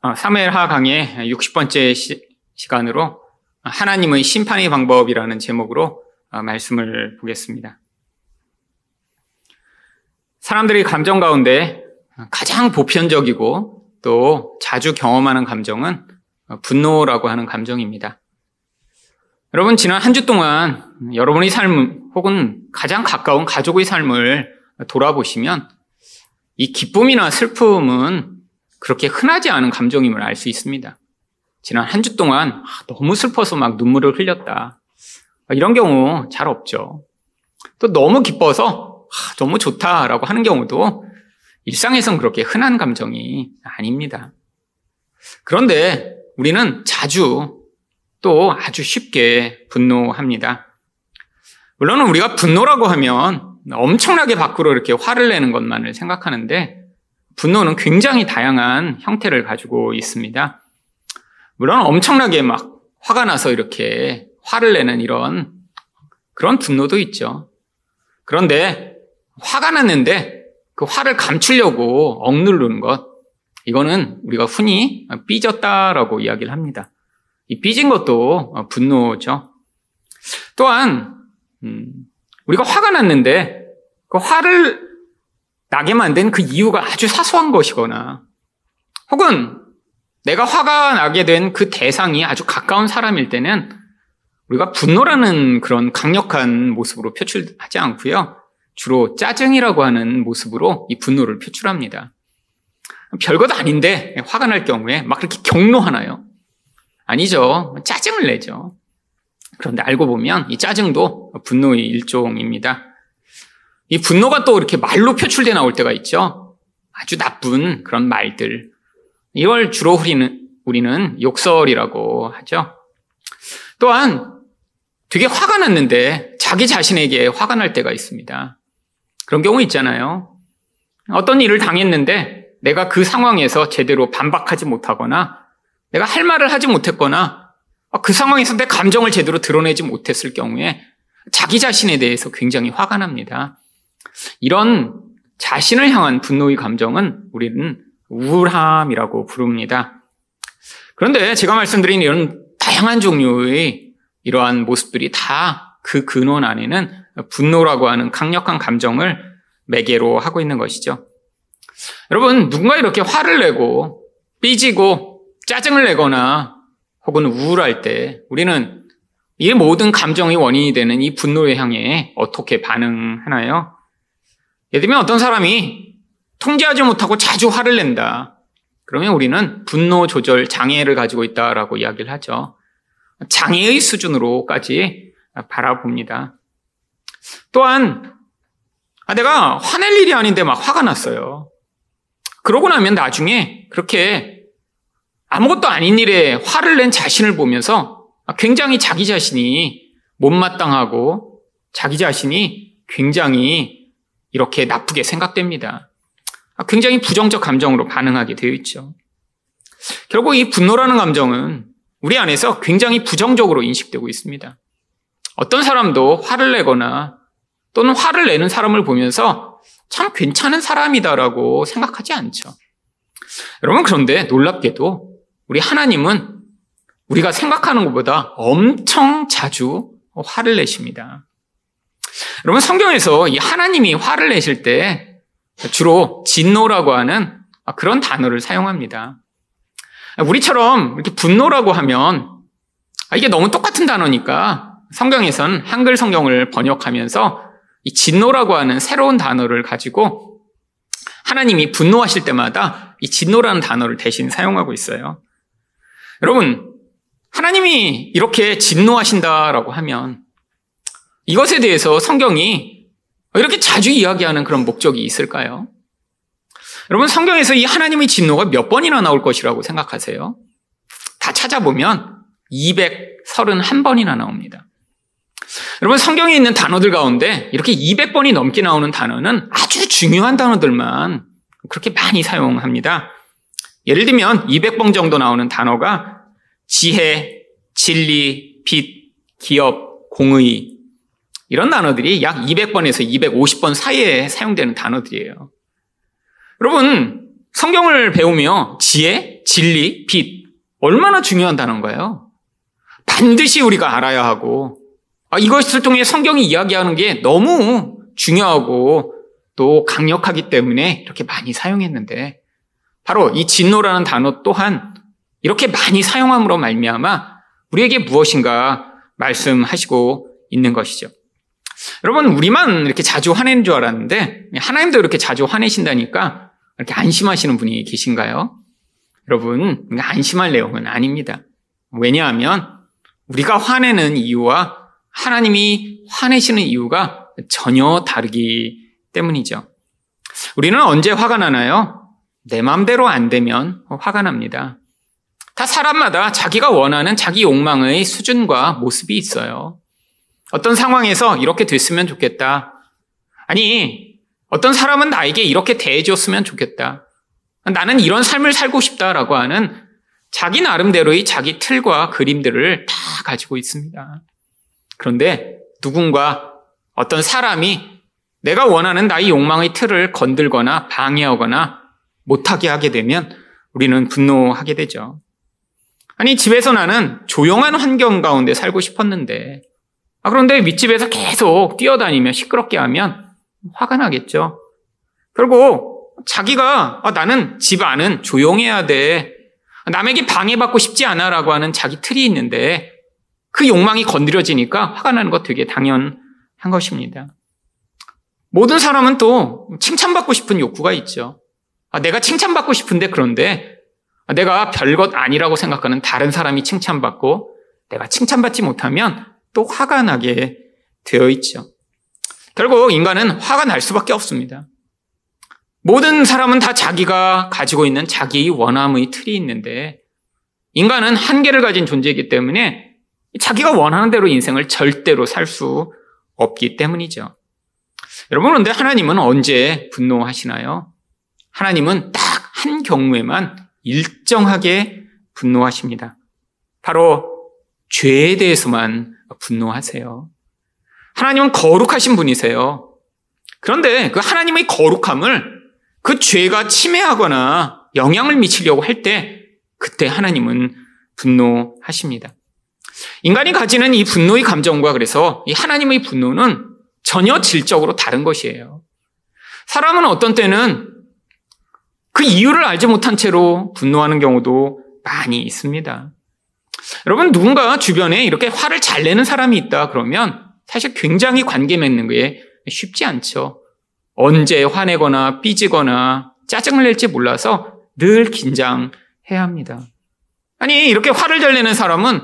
어, 사무엘하 강의 60번째 시, 간으로 하나님의 심판의 방법이라는 제목으로 어, 말씀을 보겠습니다. 사람들이 감정 가운데 가장 보편적이고 또 자주 경험하는 감정은 분노라고 하는 감정입니다. 여러분, 지난 한 주 동안 여러분의 삶 혹은 가장 가까운 가족의 삶을 돌아보시면 이 기쁨이나 슬픔은 그렇게 흔하지 않은 감정임을 알 수 있습니다. 지난 한 주 동안 아, 너무 슬퍼서 막 눈물을 흘렸다. 이런 경우 잘 없죠. 또 너무 기뻐서 아, 너무 좋다라고 하는 경우도 일상에선 그렇게 흔한 감정이 아닙니다. 그런데 우리는 자주 또 아주 쉽게 분노합니다. 물론 우리가 분노라고 하면 엄청나게 밖으로 이렇게 화를 내는 것만을 생각하는데 분노는 굉장히 다양한 형태를 가지고 있습니다. 물론 엄청나게 막 화가 나서 이렇게 화를 내는 이런 그런 분노도 있죠. 그런데 화가 났는데 그 화를 감추려고 억누르는 것, 이거는 우리가 흔히 삐졌다라고 이야기를 합니다. 이 삐진 것도 분노죠. 또한 음, 우리가 화가 났는데 그 화를 나게 만든 그 이유가 아주 사소한 것이거나 혹은 내가 화가 나게 된 그 대상이 아주 가까운 사람일 때는 우리가 분노라는 그런 강력한 모습으로 표출하지 않고요. 주로 짜증이라고 하는 모습으로 이 분노를 표출합니다. 별것 아닌데 화가 날 경우에 막 그렇게 경로하나요? 아니죠. 짜증을 내죠. 그런데 알고 보면 이 짜증도 분노의 일종입니다. 이 분노가 또 이렇게 말로 표출돼 나올 때가 있죠. 아주 나쁜 그런 말들. 이걸 주로 우리는, 우리는 욕설이라고 하죠. 또한 되게 화가 났는데 자기 자신에게 화가 날 때가 있습니다. 그런 경우 있잖아요. 어떤 일을 당했는데 내가 그 상황에서 제대로 반박하지 못하거나 내가 할 말을 하지 못했거나 그 상황에서 내 감정을 제대로 드러내지 못했을 경우에 자기 자신에 대해서 굉장히 화가 납니다. 이런 자신을 향한 분노의 감정은 우리는 우울함이라고 부릅니다. 그런데 제가 말씀드린 이런 다양한 종류의 이러한 모습들이 다 그 근원 안에는 분노라고 하는 강력한 감정을 매개로 하고 있는 것이죠. 여러분, 누군가 이렇게 화를 내고 삐지고 짜증을 내거나 혹은 우울할 때 우리는 이 모든 감정의 원인이 되는 이 분노에 향해 어떻게 반응하나요? 예를 들면 어떤 사람이 통제하지 못하고 자주 화를 낸다. 그러면 우리는 분노 조절 장애를 가지고 있다라고 이야기를 하죠. 장애의 수준으로까지 바라봅니다. 또한 아, 내가 화낼 일이 아닌데 막 화가 났어요. 그러고 나면 나중에 그렇게 아무것도 아닌 일에 화를 낸 자신을 보면서 굉장히 자기 자신이 못마땅하고 자기 자신이 굉장히 이렇게 나쁘게 생각됩니다. 굉장히 부정적 감정으로 반응하게 되어 있죠. 결국 이 분노라는 감정은 우리 안에서 굉장히 부정적으로 인식되고 있습니다. 어떤 사람도 화를 내거나 또는 화를 내는 사람을 보면서 참 괜찮은 사람이다라고 생각하지 않죠. 여러분, 그런데 놀랍게도 우리 하나님은 우리가 생각하는 것보다 엄청 자주 화를 내십니다. 여러분 성경에서 이 하나님이 화를 내실 때 주로 진노라고 하는 그런 단어를 사용합니다. 우리처럼 이렇게 분노라고 하면 이게 너무 똑같은 단어니까 성경에선 한글 성경을 번역하면서 이 진노라고 하는 새로운 단어를 가지고 하나님이 분노하실 때마다 이 진노라는 단어를 대신 사용하고 있어요. 여러분, 하나님이 이렇게 진노하신다라고 하면 이것에 대해서 성경이 이렇게 자주 이야기하는 그런 목적이 있을까요? 여러분, 성경에서 이 하나님의 진노가 몇 번이나 나올 것이라고 생각하세요? 다 찾아보면 231번이나 나옵니다. 여러분, 성경에 있는 단어들 가운데 이렇게 200번이 넘게 나오는 단어는 아주 중요한 단어들만 그렇게 많이 사용합니다. 예를 들면 200번 정도 나오는 단어가 지혜, 진리, 빛, 기업, 공의, 이런 단어들이 약 200번에서 250번 사이에 사용되는 단어들이에요. 여러분, 성경을 배우며 지혜, 진리, 빛 얼마나 중요한 단어인가요? 반드시 우리가 알아야 하고 아, 이것을 통해 성경이 이야기하는 게 너무 중요하고 또 강력하기 때문에 이렇게 많이 사용했는데 바로 이 진노라는 단어 또한 이렇게 많이 사용함으로 말미암아 우리에게 무엇인가 말씀하시고 있는 것이죠. 여러분 우리만 이렇게 자주 화내는 줄 알았는데 하나님도 이렇게 자주 화내신다니까 이렇게 안심하시는 분이 계신가요? 여러분 안심할 내용은 아닙니다. 왜냐하면 우리가 화내는 이유와 하나님이 화내시는 이유가 전혀 다르기 때문이죠. 우리는 언제 화가 나나요? 내 마음대로 안 되면 화가 납니다. 다 사람마다 자기가 원하는 자기 욕망의 수준과 모습이 있어요. 어떤 상황에서 이렇게 됐으면 좋겠다. 아니, 어떤 사람은 나에게 이렇게 대해줬으면 좋겠다. 나는 이런 삶을 살고 싶다라고 하는 자기 나름대로의 자기 틀과 그림들을 다 가지고 있습니다. 그런데 누군가 어떤 사람이 내가 원하는 나의 욕망의 틀을 건들거나 방해하거나 못하게 하게 되면 우리는 분노하게 되죠. 아니, 집에서 나는 조용한 환경 가운데 살고 싶었는데, 아, 그런데 윗집에서 계속 뛰어다니며 시끄럽게 하면 화가 나겠죠. 그리고 자기가 아, 나는 집 안은 조용해야 돼. 남에게 방해받고 싶지 않아라고 하는 자기 틀이 있는데 그 욕망이 건드려지니까 화가 나는 것 되게 당연한 것입니다. 모든 사람은 또 칭찬받고 싶은 욕구가 있죠. 아, 내가 칭찬받고 싶은데 그런데 내가 별것 아니라고 생각하는 다른 사람이 칭찬받고 내가 칭찬받지 못하면 또 화가 나게 되어 있죠. 결국 인간은 화가 날 수밖에 없습니다. 모든 사람은 다 자기가 가지고 있는 자기 원함의 틀이 있는데 인간은 한계를 가진 존재이기 때문에 자기가 원하는 대로 인생을 절대로 살 수 없기 때문이죠. 여러분, 그런데 하나님은 언제 분노하시나요? 하나님은 딱 한 경우에만 일정하게 분노하십니다. 바로 죄에 대해서만 분노하세요. 하나님은 거룩하신 분이세요. 그런데 그 하나님의 거룩함을 그 죄가 침해하거나 영향을 미치려고 할 때 그때 하나님은 분노하십니다. 인간이 가지는 이 분노의 감정과 그래서 이 하나님의 분노는 전혀 질적으로 다른 것이에요. 사람은 어떤 때는 그 이유를 알지 못한 채로 분노하는 경우도 많이 있습니다. 여러분, 누군가 주변에 이렇게 화를 잘 내는 사람이 있다 그러면 사실 굉장히 관계 맺는 게 쉽지 않죠. 언제 화내거나 삐지거나 짜증을 낼지 몰라서 늘 긴장해야 합니다. 아니, 이렇게 화를 잘 내는 사람은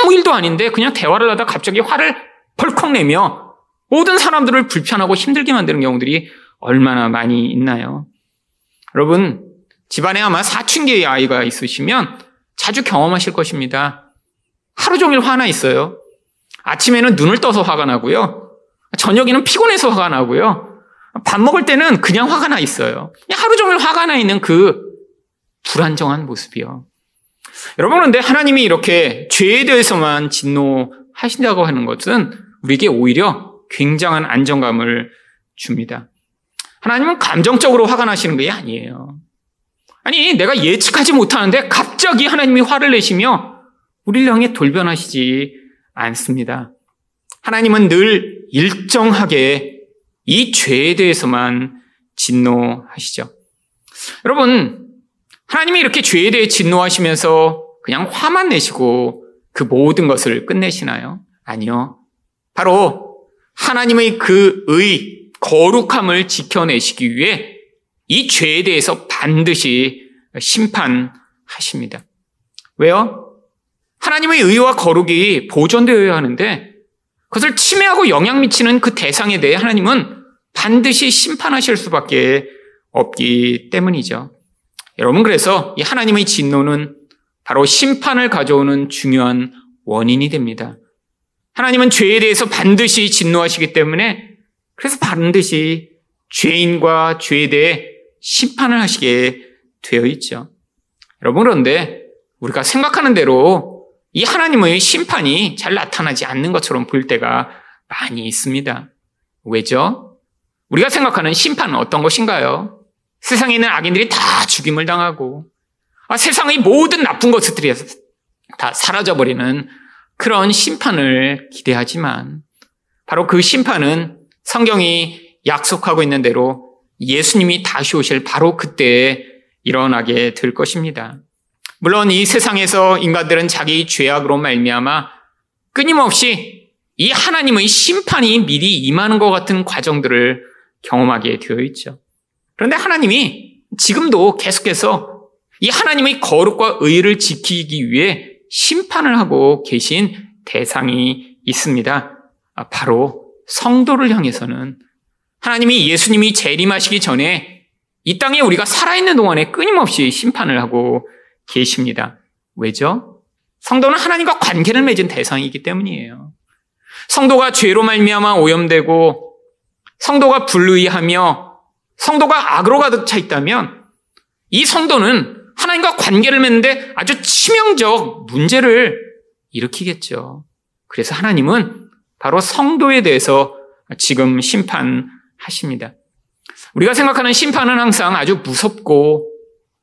아무 일도 아닌데 그냥 대화를 하다 갑자기 화를 펄컥 내며 모든 사람들을 불편하고 힘들게 만드는 경우들이 얼마나 많이 있나요? 여러분, 집안에 아마 사춘기의 아이가 있으시면 자주 경험하실 것입니다. 하루 종일 화나 있어요. 아침에는 눈을 떠서 화가 나고요. 저녁에는 피곤해서 화가 나고요. 밥 먹을 때는 그냥 화가 나 있어요. 하루 종일 화가 나 있는 그 불안정한 모습이요. 여러분, 그런데 하나님이 이렇게 죄에 대해서만 진노하신다고 하는 것은 우리에게 오히려 굉장한 안정감을 줍니다. 하나님은 감정적으로 화가 나시는 게 아니에요. 아니, 내가 예측하지 못하는데 갑자기 하나님이 화를 내시며 우리를 향해 돌변하시지 않습니다. 하나님은 늘 일정하게 이 죄에 대해서만 진노하시죠. 여러분, 하나님이 이렇게 죄에 대해 진노하시면서 그냥 화만 내시고 그 모든 것을 끝내시나요? 아니요. 바로 하나님의 그 의, 거룩함을 지켜내시기 위해 이 죄에 대해서 반드시 심판하십니다. 왜요? 하나님의 의와 거룩이 보존되어야 하는데 그것을 침해하고 영향 미치는 그 대상에 대해 하나님은 반드시 심판하실 수밖에 없기 때문이죠. 여러분, 그래서 이 하나님의 진노는 바로 심판을 가져오는 중요한 원인이 됩니다. 하나님은 죄에 대해서 반드시 진노하시기 때문에 그래서 반드시 죄인과 죄에 대해 심판을 하시게 되어 있죠. 여러분, 그런데 우리가 생각하는 대로 이 하나님의 심판이 잘 나타나지 않는 것처럼 보일 때가 많이 있습니다. 왜죠? 우리가 생각하는 심판은 어떤 것인가요? 세상에 있는 악인들이 다 죽임을 당하고 아, 세상의 모든 나쁜 것들이 다 사라져버리는 그런 심판을 기대하지만 바로 그 심판은 성경이 약속하고 있는 대로 예수님이 다시 오실 바로 그때에 일어나게 될 것입니다. 물론 이 세상에서 인간들은 자기 죄악으로 말미암아 끊임없이 이 하나님의 심판이 미리 임하는 것 같은 과정들을 경험하게 되어 있죠. 그런데 하나님이 지금도 계속해서 이 하나님의 거룩과 의를 지키기 위해 심판을 하고 계신 대상이 있습니다. 아, 바로 성도를 향해서는 하나님이 예수님이 재림하시기 전에 이 땅에 우리가 살아있는 동안에 끊임없이 심판을 하고 계십니다. 왜죠? 성도는 하나님과 관계를 맺은 대상이기 때문이에요. 성도가 죄로 말미암아 오염되고 성도가 불의하며 성도가 악으로 가득 차 있다면 이 성도는 하나님과 관계를 맺는데 아주 치명적 문제를 일으키겠죠. 그래서 하나님은 바로 성도에 대해서 지금 심판 하십니다. 우리가 생각하는 심판은 항상 아주 무섭고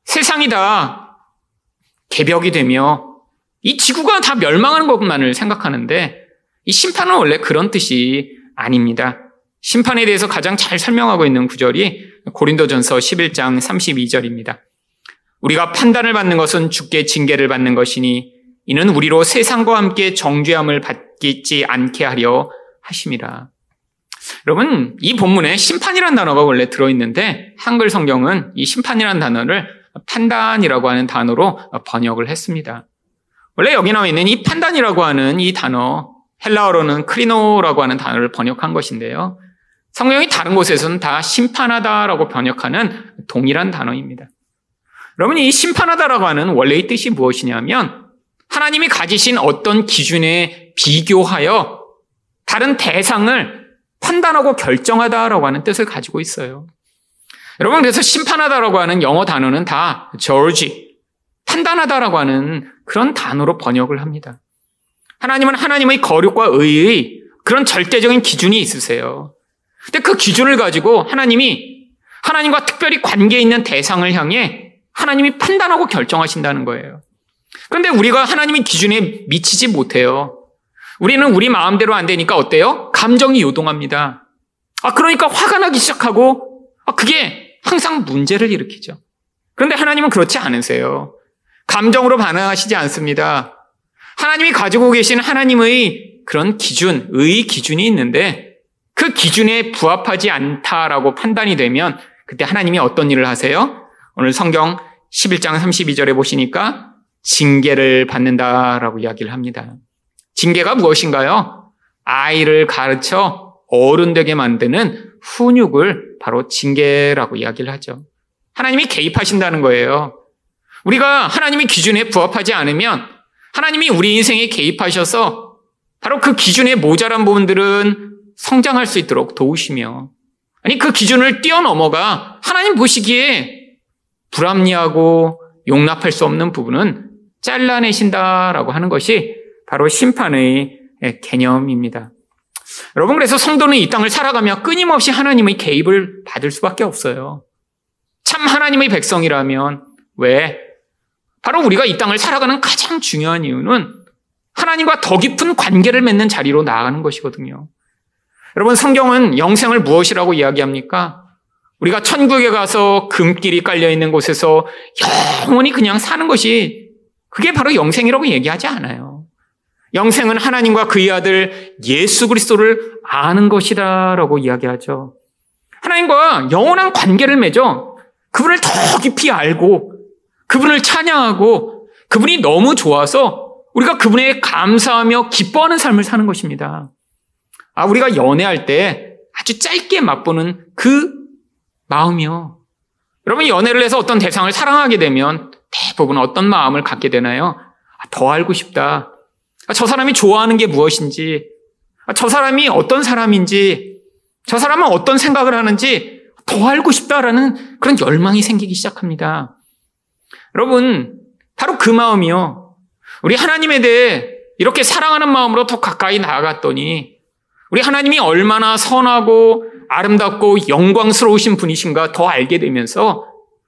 세상이 다 개벽이 되며 이 지구가 다 멸망하는 것만을 생각하는데 이 심판은 원래 그런 뜻이 아닙니다. 심판에 대해서 가장 잘 설명하고 있는 구절이 고린도전서 11장 32절입니다. 우리가 판단을 받는 것은 죽게 징계를 받는 것이니 이는 우리로 세상과 함께 정죄함을 받지 않게 하려 하심이라. 여러분, 이 본문에 심판이란 단어가 원래 들어있는데 한글 성경은 이 심판이란 단어를 판단이라고 하는 단어로 번역을 했습니다. 원래 여기 나와 있는 이 판단이라고 하는 이 단어, 헬라어로는 크리노라고 하는 단어를 번역한 것인데요. 성경이 다른 곳에서는 다 심판하다라고 번역하는 동일한 단어입니다. 여러분, 이 심판하다라고 하는 원래의 뜻이 무엇이냐면 하나님이 가지신 어떤 기준에 비교하여 다른 대상을 판단하고 결정하다라고 하는 뜻을 가지고 있어요. 여러분, 그래서 심판하다라고 하는 영어 단어는 다 저지, 판단하다라고 하는 그런 단어로 번역을 합니다. 하나님은 하나님의 거룩과 의의 그런 절대적인 기준이 있으세요. 근데 그 기준을 가지고 하나님이 하나님과 특별히 관계 있는 대상을 향해 하나님이 판단하고 결정하신다는 거예요. 그런데 우리가 하나님의 기준에 미치지 못해요. 우리는 우리 마음대로 안 되니까 어때요? 감정이 요동합니다. 아, 그러니까 화가 나기 시작하고, 아, 그게 항상 문제를 일으키죠. 그런데 하나님은 그렇지 않으세요. 감정으로 반응하시지 않습니다. 하나님이 가지고 계신 하나님의 그런 기준, 의 기준이 있는데 그 기준에 부합하지 않다라고 판단이 되면 그때 하나님이 어떤 일을 하세요? 오늘 성경 11장 32절에 보시니까 징계를 받는다라고 이야기를 합니다. 징계가 무엇인가요? 아이를 가르쳐 어른 되게 만드는 훈육을 바로 징계라고 이야기를 하죠. 하나님이 개입하신다는 거예요. 우리가 하나님의 기준에 부합하지 않으면 하나님이 우리 인생에 개입하셔서 바로 그 기준에 모자란 부분들은 성장할 수 있도록 도우시며 아니 그 기준을 뛰어넘어가 하나님 보시기에 불합리하고 용납할 수 없는 부분은 잘라내신다라고 하는 것이 바로 심판의 개념입니다. 여러분 그래서 성도는 이 땅을 살아가며 끊임없이 하나님의 개입을 받을 수밖에 없어요. 참 하나님의 백성이라면 왜 바로 우리가 이 땅을 살아가는 가장 중요한 이유는 하나님과 더 깊은 관계를 맺는 자리로 나아가는 것이거든요. 여러분, 성경은 영생을 무엇이라고 이야기합니까? 우리가 천국에 가서 금길이 깔려 있는 곳에서 영원히 그냥 사는 것이 그게 바로 영생이라고 얘기하지 않아요. 영생은 하나님과 그의 아들 예수 그리스도를 아는 것이다라고 이야기하죠. 하나님과 영원한 관계를 맺어 그분을 더 깊이 알고 그분을 찬양하고 그분이 너무 좋아서 우리가 그분에 감사하며 기뻐하는 삶을 사는 것입니다. 아, 우리가 연애할 때 아주 짧게 맛보는 그 마음이요. 여러분, 연애를 해서 어떤 대상을 사랑하게 되면 대부분 어떤 마음을 갖게 되나요? 아, 더 알고 싶다. 아, 저 사람이 좋아하는 게 무엇인지, 아, 저 사람이 어떤 사람인지, 저 사람은 어떤 생각을 하는지 더 알고 싶다라는 그런 열망이 생기기 시작합니다. 여러분, 바로 그 마음이요. 우리 하나님에 대해 이렇게 사랑하는 마음으로 더 가까이 나아갔더니 우리 하나님이 얼마나 선하고 아름답고 영광스러우신 분이신가 더 알게 되면서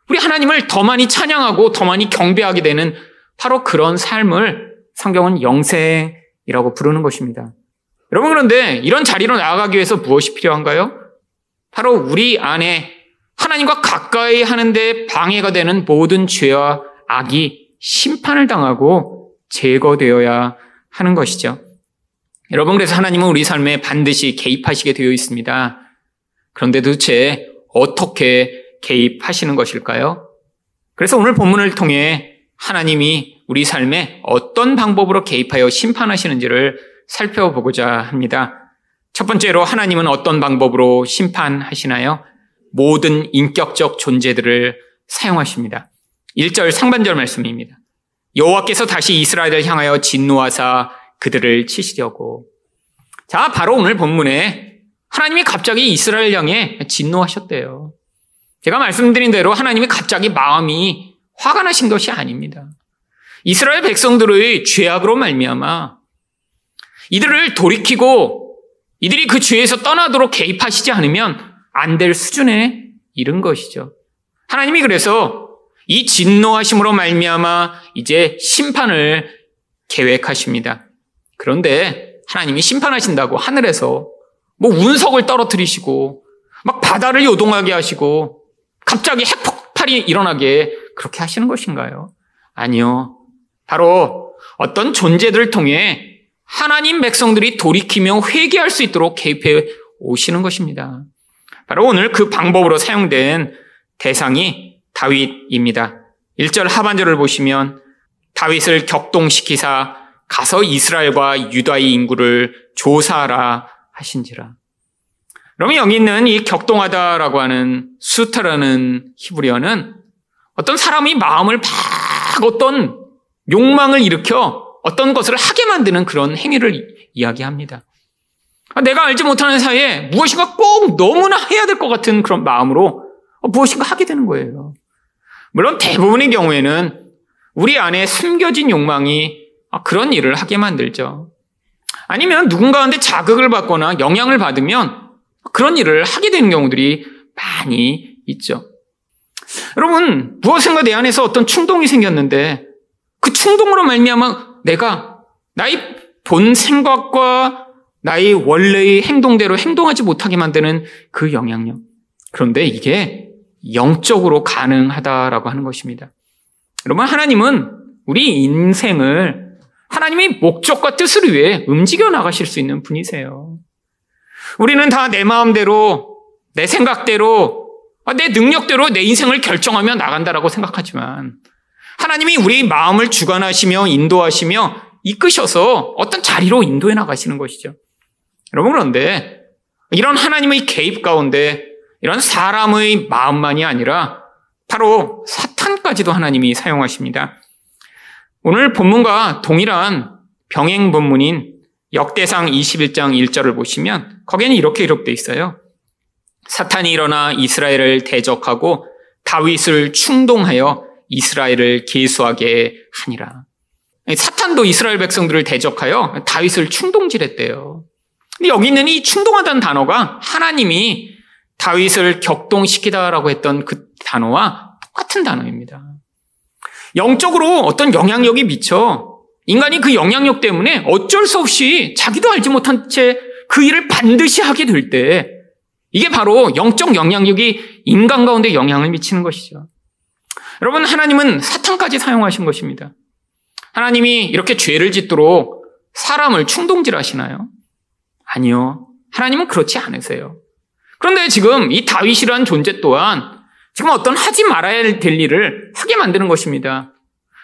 우리 하나님을 더 많이 찬양하고 더 많이 경배하게 되는 바로 그런 삶을 성경은 영생이라고 부르는 것입니다. 여러분 그런데 이런 자리로 나아가기 위해서 무엇이 필요한가요? 바로 우리 안에 하나님과 가까이 하는데 방해가 되는 모든 죄와 악이 심판을 당하고 제거되어야 하는 것이죠. 여러분, 그래서 하나님은 우리 삶에 반드시 개입하시게 되어 있습니다. 그런데 도대체 어떻게 개입하시는 것일까요? 그래서 오늘 본문을 통해 하나님이 우리 삶에 어떤 방법으로 개입하여 심판하시는지를 살펴보고자 합니다. 첫 번째로 하나님은 어떤 방법으로 심판하시나요? 모든 인격적 존재들을 사용하십니다. 1절 상반절 말씀입니다. 여호와께서 다시 이스라엘을 향하여 진노하사 그들을 치시려고. 자, 바로 오늘 본문에 하나님이 갑자기 이스라엘 향해 진노하셨대요. 제가 말씀드린 대로 하나님이 갑자기 마음이 화가 나신 것이 아닙니다. 이스라엘 백성들의 죄악으로 말미암아 이들을 돌이키고 이들이 그 죄에서 떠나도록 개입하시지 않으면 안 될 수준에 이른 것이죠. 하나님이 그래서 이 진노하심으로 말미암아 이제 심판을 계획하십니다. 그런데 하나님이 심판하신다고 하늘에서 뭐 운석을 떨어뜨리시고 막 바다를 요동하게 하시고 갑자기 핵폭발이 일어나게 그렇게 하시는 것인가요? 아니요. 바로 어떤 존재들을 통해 하나님 백성들이 돌이키며 회개할 수 있도록 개입해 오시는 것입니다. 바로 오늘 그 방법으로 사용된 대상이 다윗입니다. 1절 하반절을 보시면 다윗을 격동시키사 가서 이스라엘과 유다의 인구를 조사하라 하신지라. 그러면 여기 있는 이 격동하다라고 하는 수타라는 히브리어는 어떤 사람이 마음을 막 어떤 욕망을 일으켜 어떤 것을 하게 만드는 그런 행위를 이야기합니다. 내가 알지 못하는 사이에 무엇인가 꼭 너무나 해야 될 것 같은 그런 마음으로 무엇인가 하게 되는 거예요. 물론 대부분의 경우에는 우리 안에 숨겨진 욕망이 그런 일을 하게 만들죠. 아니면 누군가한테 자극을 받거나 영향을 받으면 그런 일을 하게 되는 경우들이 많이 있죠. 여러분, 무엇인가 내 안에서 어떤 충동이 생겼는데 그 충동으로 말미암아 내가 나의 본 생각과 나의 원래의 행동대로 행동하지 못하게 만드는 그 영향력. 그런데 이게 영적으로 가능하다라고 하는 것입니다. 여러분, 하나님은 우리 인생을 하나님의 목적과 뜻을 위해 움직여 나가실 수 있는 분이세요. 우리는 다 내 마음대로, 내 생각대로, 내 능력대로 내 인생을 결정하며 나간다라고 생각하지만 하나님이 우리 마음을 주관하시며 인도하시며 이끄셔서 어떤 자리로 인도해 나가시는 것이죠. 여러분 그런데 이런 하나님의 개입 가운데 이런 사람의 마음만이 아니라 바로 사탄까지도 하나님이 사용하십니다. 오늘 본문과 동일한 병행 본문인 역대상 21장 1절을 보시면 거기에는 이렇게 기록되어 있어요. 사탄이 일어나 이스라엘을 대적하고 다윗을 충동하여 이스라엘을 계수하게 하니라. 사탄도 이스라엘 백성들을 대적하여 다윗을 충동질했대요. 근데 여기 있는 이 충동하다는 단어가 하나님이 다윗을 격동시키다라고 했던 그 단어와 똑같은 단어입니다. 영적으로 어떤 영향력이 미쳐 인간이 그 영향력 때문에 어쩔 수 없이 자기도 알지 못한 채 그 일을 반드시 하게 될 때 이게 바로 영적 영향력이 인간 가운데 영향을 미치는 것이죠. 여러분, 하나님은 사탄까지 사용하신 것입니다. 하나님이 이렇게 죄를 짓도록 사람을 충동질 하시나요? 아니요. 하나님은 그렇지 않으세요. 그런데 지금 이 다윗이라는 존재 또한 지금 어떤 하지 말아야 될 일을 하게 만드는 것입니다.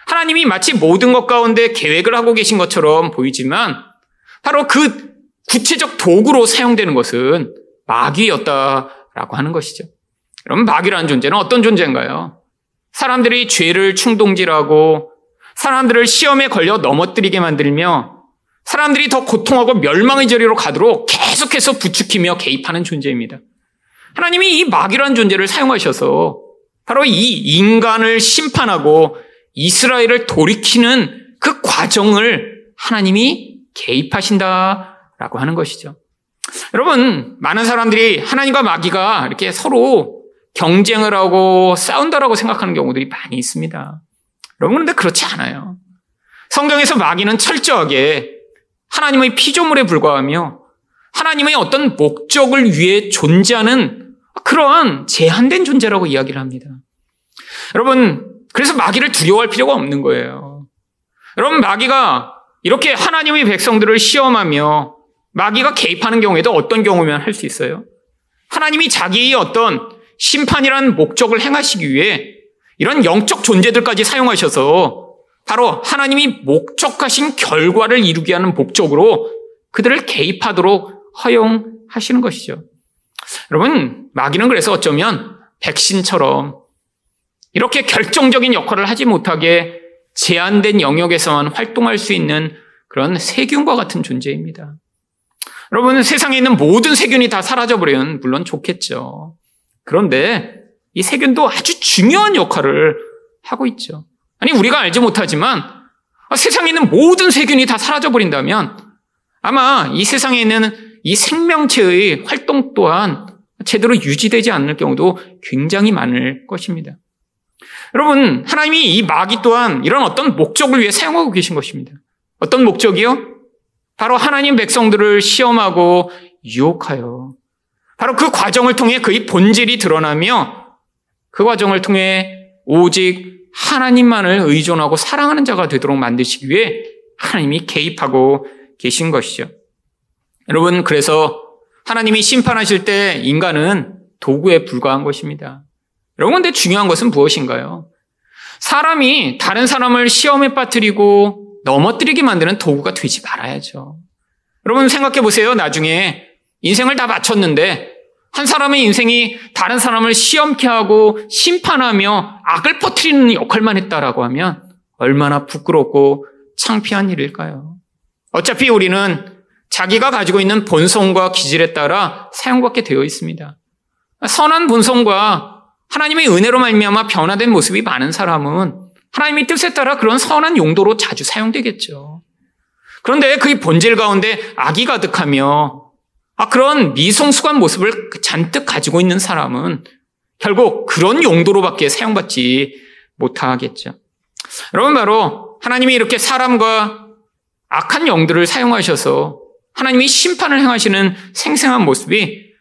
하나님이 마치 모든 것 가운데 계획을 하고 계신 것처럼 보이지만 바로 그 구체적 도구로 사용되는 것은 마귀였다라고 하는 것이죠. 그럼 마귀라는 존재는 어떤 존재인가요? 사람들이 죄를 충동질하고 사람들을 시험에 걸려 넘어뜨리게 만들며 사람들이 더 고통하고 멸망의 자리로 가도록 계속해서 부추기며 개입하는 존재입니다. 하나님이 이 마귀라는 존재를 사용하셔서 바로 이 인간을 심판하고 이스라엘을 돌이키는 그 과정을 하나님이 개입하신다라고 하는 것이죠. 여러분, 많은 사람들이 하나님과 마귀가 이렇게 서로 경쟁을 하고 싸운다라고 생각하는 경우들이 많이 있습니다. 여러분, 그런데 그렇지 않아요. 성경에서 마귀는 철저하게 하나님의 피조물에 불과하며 하나님의 어떤 목적을 위해 존재하는 그러한 제한된 존재라고 이야기를 합니다. 여러분, 그래서 마귀를 두려워할 필요가 없는 거예요. 여러분, 마귀가 이렇게 하나님의 백성들을 시험하며 마귀가 개입하는 경우에도 어떤 경우면 할 수 있어요? 하나님이 자기의 어떤 심판이라는 목적을 행하시기 위해 이런 영적 존재들까지 사용하셔서 바로 하나님이 목적하신 결과를 이루게 하는 목적으로 그들을 개입하도록 허용하시는 것이죠. 여러분, 마귀는 그래서 어쩌면 백신처럼 이렇게 결정적인 역할을 하지 못하게 제한된 영역에서만 활동할 수 있는 그런 세균과 같은 존재입니다. 여러분, 세상에 있는 모든 세균이 다 사라져버리면 물론 좋겠죠. 그런데 이 세균도 아주 중요한 역할을 하고 있죠. 아니, 우리가 알지 못하지만 세상에 있는 모든 세균이 다 사라져버린다면 아마 이 세상에 있는 이 생명체의 활동 또한 제대로 유지되지 않을 경우도 굉장히 많을 것입니다. 여러분, 하나님이 이 마귀 또한 이런 어떤 목적을 위해 사용하고 계신 것입니다. 어떤 목적이요? 바로 하나님 백성들을 시험하고 유혹하여 바로 그 과정을 통해 그의 본질이 드러나며 그 과정을 통해 오직 하나님만을 의존하고 사랑하는 자가 되도록 만드시기 위해 하나님이 개입하고 계신 것이죠. 여러분, 그래서 하나님이 심판하실 때 인간은 도구에 불과한 것입니다. 여러분, 근데 중요한 것은 무엇인가요? 사람이 다른 사람을 시험에 빠뜨리고 넘어뜨리게 만드는 도구가 되지 말아야죠. 여러분 생각해 보세요. 나중에 인생을 다 마쳤는데 한 사람의 인생이 다른 사람을 시험케 하고 심판하며 악을 퍼뜨리는 역할만 했다라고 하면 얼마나 부끄럽고 창피한 일일까요? 어차피 우리는 자기가 가지고 있는 본성과 기질에 따라 사용받게 되어 있습니다. 선한 본성과 하나님의 은혜로 말미암아 변화된 모습이 많은 사람은 하나님의 뜻에 따라 그런 선한 용도로 자주 사용되겠죠. 그런데 그의 본질 가운데 악이 가득하며 아, 그런 미성숙한 모습을 잔뜩 가지고 있는 사람은 결국 그런 용도로밖에 사용받지 못하겠죠. 여러분 바로 하나님이 이렇게 사람과 악한 영들을 사용하셔서 하나님이 심판을 행하시는 생생한 모습이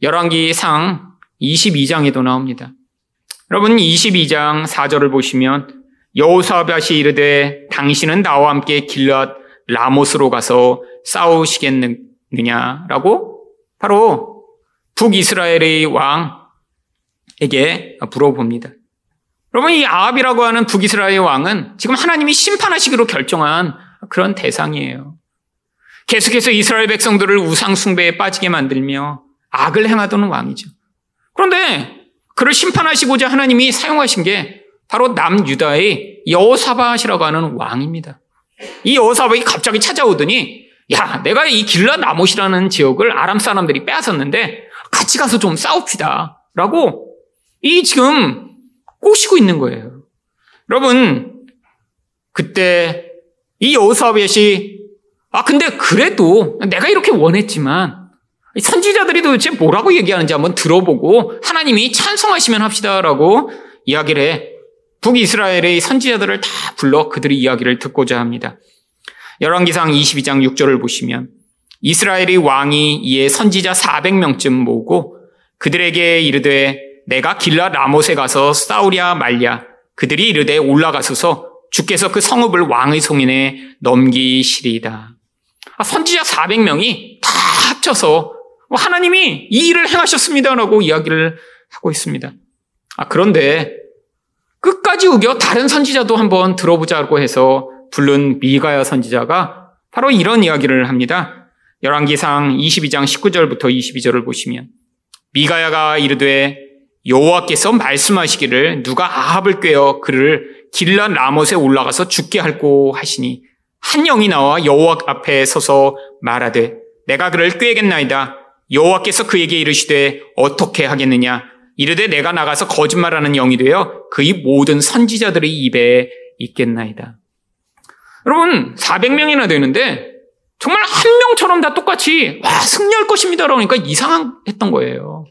열왕기상 22장에도 나옵니다. 여러분 22장 4절을 보시면 여호사밧이 이르되 당신은 나와 함께 길랏 라모스로 가서 싸우시겠느냐라고 바로 북이스라엘의 왕에게 물어봅니다. 여러분 이 아합이라고 하는 북이스라엘 왕은 지금 하나님이 심판하시기로 결정한 그런 대상이에요. 계속해서 이스라엘 백성들을 우상 숭배에 빠지게 만들며 악을 행하던 왕이죠. 그런데 그를 심판하시고자 하나님이 사용하신 게 바로 남유다의 여호사밧이라고 하는 왕입니다. 이 여호사밧이 갑자기 찾아오더니 야, 내가 이 길라 나못이라는 지역을 아람 사람들이 빼앗았는데 같이 가서 좀 싸웁시다. 라고 이 지금 꼬시고 있는 거예요. 여러분, 그때 이 여호사밧이 아, 근데 그래도 내가 이렇게 원했지만 선지자들이 도대체 뭐라고 얘기하는지 한번 들어보고 하나님이 찬성하시면 합시다라고 이야기를 해. 북이스라엘의 선지자들을 다 불러 그들의 이야기를 듣고자 합니다. 열왕기상 22장 6절을 보시면 이스라엘의 왕이 이에 선지자 400명쯤 모으고 그들에게 이르되 내가 길라 라못에 가서 싸우랴 말랴 그들이 이르되 올라가소서 주께서 그 성읍을 왕의 송인에 넘기시리이다. 아, 선지자 400명이 다 합쳐서 뭐 하나님이 이 일을 행하셨습니다라고 이야기를 하고 있습니다. 아, 그런데 끝까지 우겨 다른 선지자도 한번 들어보자고 해서 부른 미가야 선지자가 바로 이런 이야기를 합니다. 열왕기상 22장 19절부터 22절을 보시면 미가야가 이르되 여호와께서 말씀하시기를 누가 아합을 꿰어 그를 길란 라못에 올라가서 죽게 할고 하시니 한 영이 나와 여호와 앞에 서서 말하되 내가 그를 꿰겠나이다 여호와께서 그에게 이르시되 어떻게 하겠느냐 이르되 내가 나가서 거짓말하는 영이 되어 그의 모든 선지자들의 입에 있겠나이다. 여러분 400명이나 되는데 정말 한 명처럼 다 똑같이 와 승리할 것입니다. 그러니까 이상했던 거예요.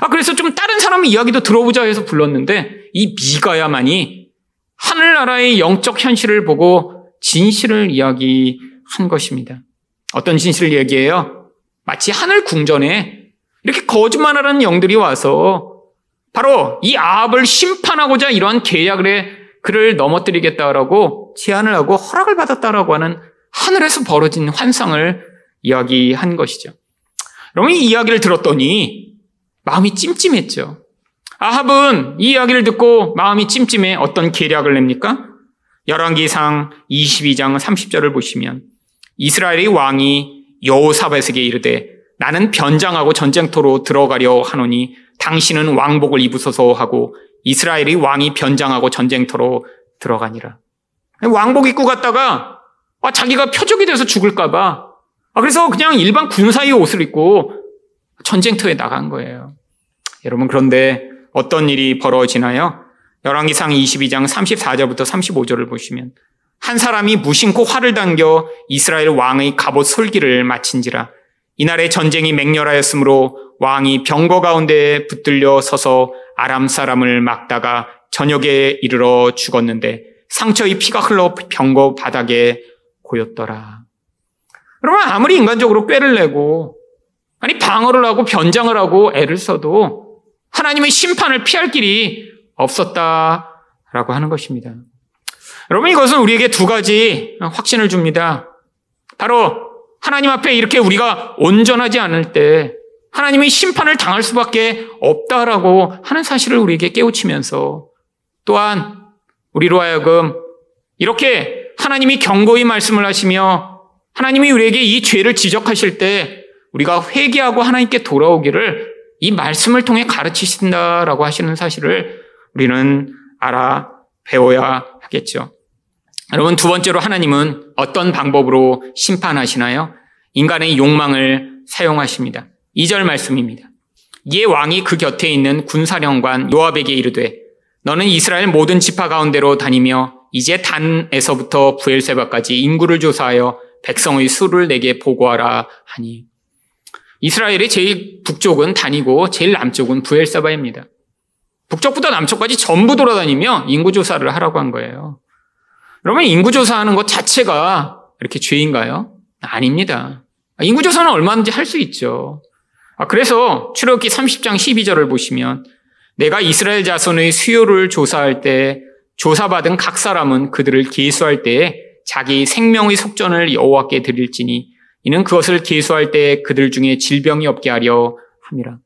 아 그래서 좀 다른 사람 이야기도 들어보자 해서 불렀는데 이 미가야만이 하늘나라의 영적 현실을 보고 진실을 이야기한 것입니다. 어떤 진실을 얘기해요? 마치 하늘 궁전에 이렇게 거짓말하는 영들이 와서 바로 이 아합을 심판하고자 이러한 계약을 해 그를 넘어뜨리겠다라고 제안을 하고 허락을 받았다라고 하는 하늘에서 벌어진 환상을 이야기한 것이죠. 여러분 이 이야기를 들었더니 마음이 찜찜했죠. 아합은 이 이야기를 듣고 마음이 찜찜해 어떤 계략을 냅니까? 열왕기상 22장 30절을 보시면 이스라엘의 왕이 여호사밧에게 이르되 나는 변장하고 전쟁터로 들어가려 하노니 당신은 왕복을 입으소서 하고 이스라엘의 왕이 변장하고 전쟁터로 들어가니라. 왕복 입고 갔다가 아, 자기가 표적이 돼서 죽을까봐 아, 그래서 그냥 일반 군사의 옷을 입고 전쟁터에 나간 거예요. 여러분 그런데 어떤 일이 벌어지나요? 열왕기상 22장 34절부터 35절을 보시면 한 사람이 무심코 활을 당겨 이스라엘 왕의 갑옷 솔기를 마친지라 이날의 전쟁이 맹렬하였으므로 왕이 병거 가운데 붙들려 서서 아람 사람을 막다가 저녁에 이르러 죽었는데 상처의 피가 흘러 병거 바닥에 고였더라. 여러분 아무리 인간적으로 꾀를 내고 아니 방어를 하고 변장을 하고 애를 써도 하나님의 심판을 피할 길이 없었다라고 하는 것입니다. 여러분 이것은 우리에게 두 가지 확신을 줍니다. 바로 하나님 앞에 이렇게 우리가 온전하지 않을 때 하나님의 심판을 당할 수밖에 없다라고 하는 사실을 우리에게 깨우치면서 또한 우리로 하여금 이렇게 하나님이 경고의 말씀을 하시며 하나님이 우리에게 이 죄를 지적하실 때 우리가 회개하고 하나님께 돌아오기를 이 말씀을 통해 가르치신다라고 하시는 사실을 우리는 알아 배워야 하겠죠. 여러분, 두 번째로 하나님은 어떤 방법으로 심판하시나요? 인간의 욕망을 사용하십니다. 2절 말씀입니다. 이에 왕이 그 곁에 있는 군사령관 요압에게 이르되 너는 이스라엘 모든 지파 가운데로 다니며 이제 단에서부터 부엘세바까지 인구를 조사하여 백성의 수를 내게 보고하라 하니 이스라엘의 제일 북쪽은 단이고 제일 남쪽은 부엘세바입니다. 북쪽부터 남쪽까지 전부 돌아다니며 인구 조사를 하라고 한 거예요. 그러면 인구조사하는 것 자체가 이렇게 죄인가요? 아닙니다. 인구조사는 얼마든지 할 수 있죠. 아, 그래서 출애굽기 30장 12절을 보시면 내가 이스라엘 자손의 수요를 조사할 때 조사받은 각 사람은 그들을 계수할 때 자기 생명의 속전을 여호와께 드릴지니 이는 그것을 계수할 때 그들 중에 질병이 없게 하려 함이라.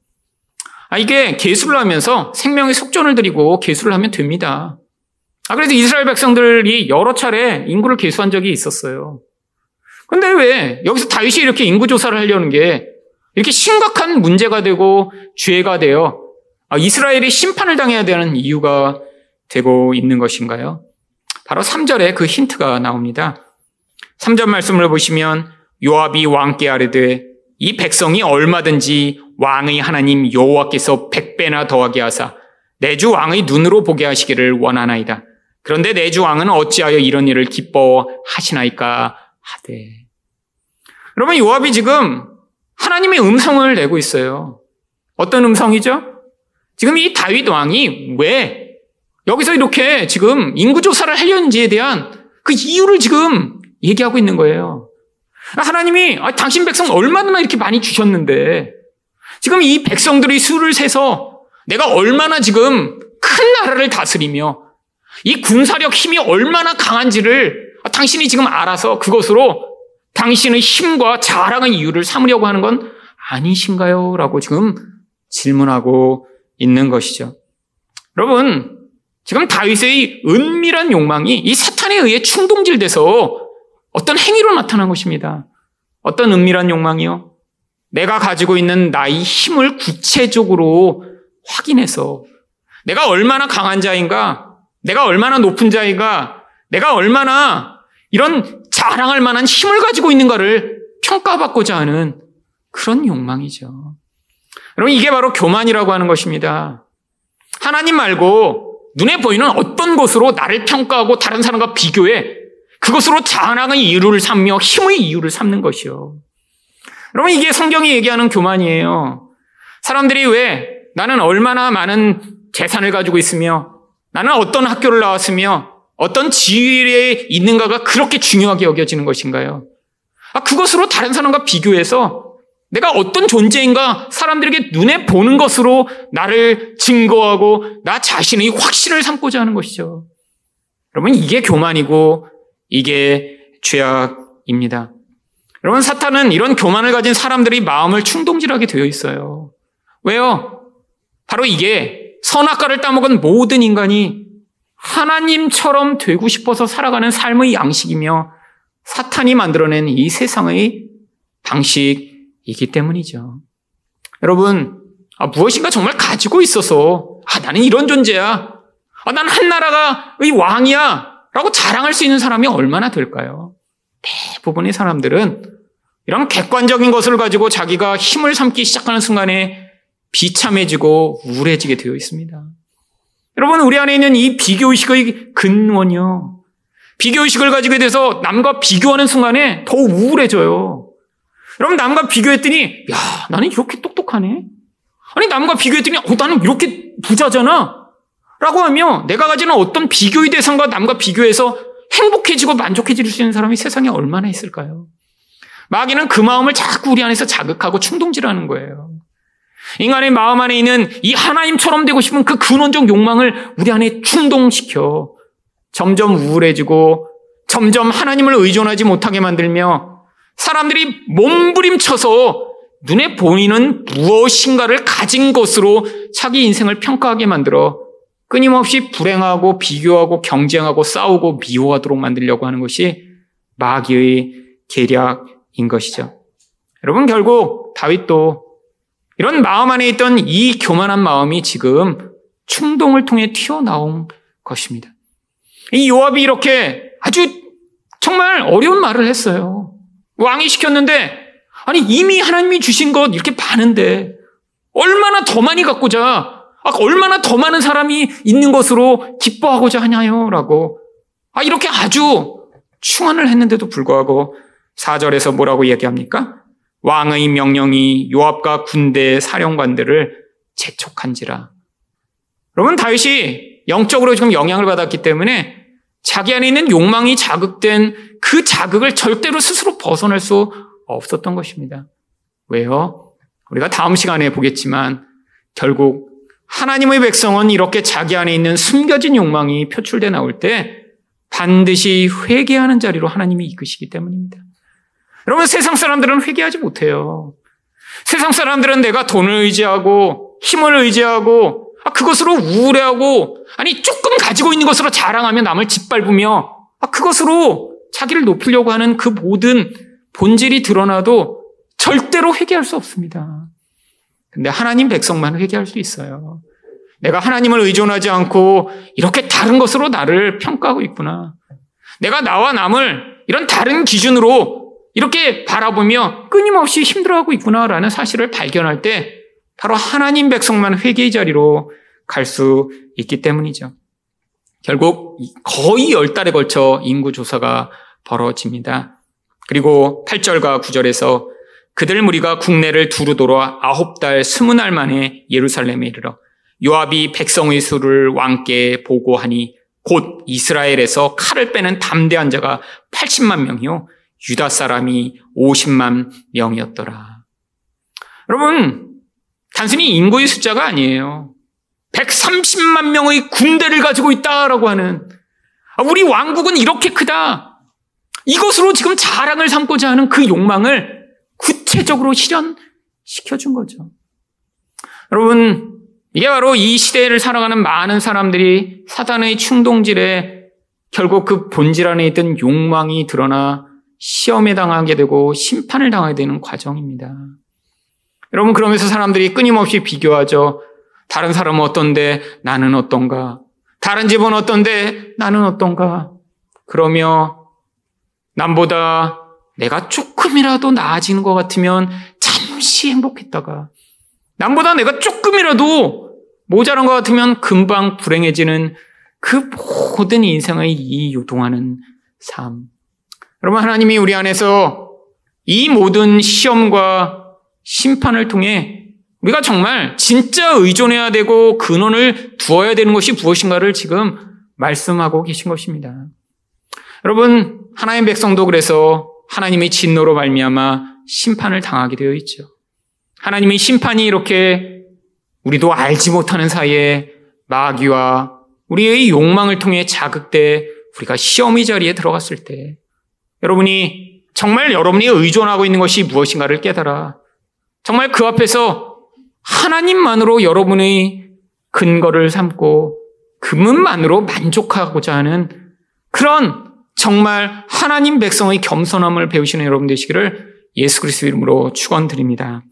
아, 이게 계수를 하면서 생명의 속전을 드리고 계수를 하면 됩니다. 아, 그래서 이스라엘 백성들이 여러 차례 인구를 계수한 적이 있었어요. 근데 왜 여기서 다윗이 이렇게 인구 조사를 하려는 게 이렇게 심각한 문제가 되고 죄가 되어 아, 이스라엘이 심판을 당해야 되는 이유가 되고 있는 것인가요? 바로 3절에 그 힌트가 나옵니다. 3절 말씀을 보시면 요압이 왕께 아뢰되 이 백성이 얼마든지 왕의 하나님 여호와께서 백배나 더하게 하사 내 주 왕의 눈으로 보게 하시기를 원하나이다. 그런데 내 주 왕은 어찌하여 이런 일을 기뻐하시나이까 하되. 여러분 요압이 지금 하나님의 음성을 내고 있어요. 어떤 음성이죠? 지금 이 다윗 왕이 왜 여기서 이렇게 지금 인구 조사를 하려는지에 대한 그 이유를 지금 얘기하고 있는 거예요. 하나님이 아, 당신 백성 얼마나 이렇게 많이 주셨는데 지금 이 백성들이 수를 세서 내가 얼마나 지금 큰 나라를 다스리며 이 군사력 힘이 얼마나 강한지를 당신이 지금 알아서 그것으로 당신의 힘과 자랑의 이유를 삼으려고 하는 건 아니신가요? 라고 지금 질문하고 있는 것이죠. 여러분, 지금 다윗의 은밀한 욕망이 이 사탄에 의해 충동질돼서 어떤 행위로 나타난 것입니다. 어떤 은밀한 욕망이요? 내가 가지고 있는 나의 힘을 구체적으로 확인해서 내가 얼마나 강한 자인가, 내가 얼마나 높은 자이가 내가 얼마나 이런 자랑할 만한 힘을 가지고 있는가를 평가받고자 하는 그런 욕망이죠. 여러분, 이게 바로 교만이라고 하는 것입니다. 하나님 말고 눈에 보이는 어떤 것으로 나를 평가하고 다른 사람과 비교해 그 그것으로 자랑의 이유를 삼며 힘의 이유를 삼는 것이요. 여러분, 이게 성경이 얘기하는 교만이에요. 사람들이 왜 나는 얼마나 많은 재산을 가지고 있으며 나는 어떤 학교를 나왔으며 어떤 지위에 있는가가 그렇게 중요하게 여겨지는 것인가요? 아, 그것으로 다른 사람과 비교해서 내가 어떤 존재인가 사람들에게 눈에 보는 것으로 나를 증거하고 나 자신의 확신을 삼고자 하는 것이죠. 여러분, 이게 교만이고 이게 죄악입니다. 여러분, 사탄은 이런 교만을 가진 사람들의 마음을 충동질하게 되어 있어요. 왜요? 바로 이게 선악과를 따먹은 모든 인간이 하나님처럼 되고 싶어서 살아가는 삶의 양식이며 사탄이 만들어낸 이 세상의 방식이기 때문이죠. 여러분, 아, 무엇인가 정말 가지고 있어서, 아, 나는 이런 존재야. 아, 난 한나라가의 왕이야. 라고 자랑할 수 있는 사람이 얼마나 될까요? 대부분의 사람들은 이런 객관적인 것을 가지고 자기가 힘을 삼기 시작하는 순간에 비참해지고 우울해지게 되어 있습니다. 여러분, 우리 안에 있는 이 비교의식의 근원이요. 비교의식을 가지게 돼서 남과 비교하는 순간에 더 우울해져요. 여러분, 남과 비교했더니, 야, 나는 이렇게 똑똑하네? 아니, 남과 비교했더니, 어, 나는 이렇게 부자잖아? 라고 하며 내가 가지는 어떤 비교의 대상과 남과 비교해서 행복해지고 만족해질 수 있는 사람이 세상에 얼마나 있을까요? 마귀는 그 마음을 자꾸 우리 안에서 자극하고 충동질하는 거예요. 인간의 마음 안에 있는 이 하나님처럼 되고 싶은 그 근원적 욕망을 우리 안에 충동시켜 점점 우울해지고 점점 하나님을 의존하지 못하게 만들며 사람들이 몸부림쳐서 눈에 보이는 무엇인가를 가진 것으로 자기 인생을 평가하게 만들어 끊임없이 불행하고 비교하고 경쟁하고 싸우고 미워하도록 만들려고 하는 것이 마귀의 계략인 것이죠. 여러분 결국 다윗도 이런 마음 안에 있던 이 교만한 마음이 지금 충동을 통해 튀어나온 것입니다. 이 요압이 이렇게 아주 정말 어려운 말을 했어요. 왕이 시켰는데 아니 이미 하나님이 주신 것 이렇게 많은데 얼마나 더 많이 갖고자 아, 얼마나 더 많은 사람이 있는 것으로 기뻐하고자 하냐요? 라고. 아, 이렇게 아주 충언을 했는데도 불구하고 4절에서 뭐라고 얘기합니까? 왕의 명령이 요압과 군대 사령관들을 재촉한지라. 여러분, 다윗이 영적으로 지금 영향을 받았기 때문에 자기 안에 있는 욕망이 자극된 그 자극을 절대로 스스로 벗어날 수 없었던 것입니다. 왜요? 우리가 다음 시간에 보겠지만 결국 하나님의 백성은 이렇게 자기 안에 있는 숨겨진 욕망이 표출돼 나올 때 반드시 회개하는 자리로 하나님이 이끄시기 때문입니다. 여러분 세상 사람들은 회개하지 못해요. 세상 사람들은 내가 돈을 의지하고 힘을 의지하고 아, 그것으로 우울해하고 아니 조금 가지고 있는 것으로 자랑하며 남을 짓밟으며 아, 그것으로 자기를 높이려고 하는 그 모든 본질이 드러나도 절대로 회개할 수 없습니다. 근데 하나님 백성만 회개할 수 있어요. 내가 하나님을 의존하지 않고 이렇게 다른 것으로 나를 평가하고 있구나. 내가 나와 남을 이런 다른 기준으로 이렇게 바라보며 끊임없이 힘들어하고 있구나라는 사실을 발견할 때 바로 하나님 백성만 회개의 자리로 갈 수 있기 때문이죠. 결국 거의 열 달에 걸쳐 인구 조사가 벌어집니다. 그리고 8절과 9절에서 그들 무리가 국내를 두루 돌아 아홉 달 스무 날 만에 예루살렘에 이르러 요압이 백성의 수를 왕께 보고하니 곧 이스라엘에서 칼을 빼는 담대한 자가 80만 명이요 유다 사람이 50만 명이었더라. 여러분 단순히 인구의 숫자가 아니에요. 130만 명의 군대를 가지고 있다라고 하는 우리 왕국은 이렇게 크다. 이것으로 지금 자랑을 삼고자 하는 그 욕망을 구체적으로 실현시켜 준 거죠. 여러분, 이게 바로 이 시대를 살아가는 많은 사람들이 사단의 충동질에 결국 그 본질 안에 있던 욕망이 드러나 시험에 당하게 되고 심판을 당하게 되는 과정입니다. 여러분, 그러면서 사람들이 끊임없이 비교하죠. 다른 사람은 어떤데 나는 어떤가? 다른 집은 어떤데 나는 어떤가? 그러며 남보다 내가 조금이라도 나아지는 것 같으면 잠시 행복했다가 남보다 내가 조금이라도 모자란 것 같으면 금방 불행해지는 그 모든 인생의 이 요동하는 삶. 여러분, 하나님이 우리 안에서 이 모든 시험과 심판을 통해 우리가 정말 진짜 의존해야 되고 근원을 두어야 되는 것이 무엇인가를 지금 말씀하고 계신 것입니다. 여러분, 하나님 백성도 그래서 하나님의 진노로 말미암아 심판을 당하게 되어 있죠. 하나님의 심판이 이렇게 우리도 알지 못하는 사이에 마귀와 우리의 욕망을 통해 자극돼 우리가 시험의 자리에 들어갔을 때 여러분이 정말 여러분이 의존하고 있는 것이 무엇인가를 깨달아 정말 그 앞에서 하나님만으로 여러분의 근거를 삼고 그분만으로 만족하고자 하는 그런 정말 하나님 백성의 겸손함을 배우시는 여러분 되시기를 예수 그리스도 이름으로 축원드립니다.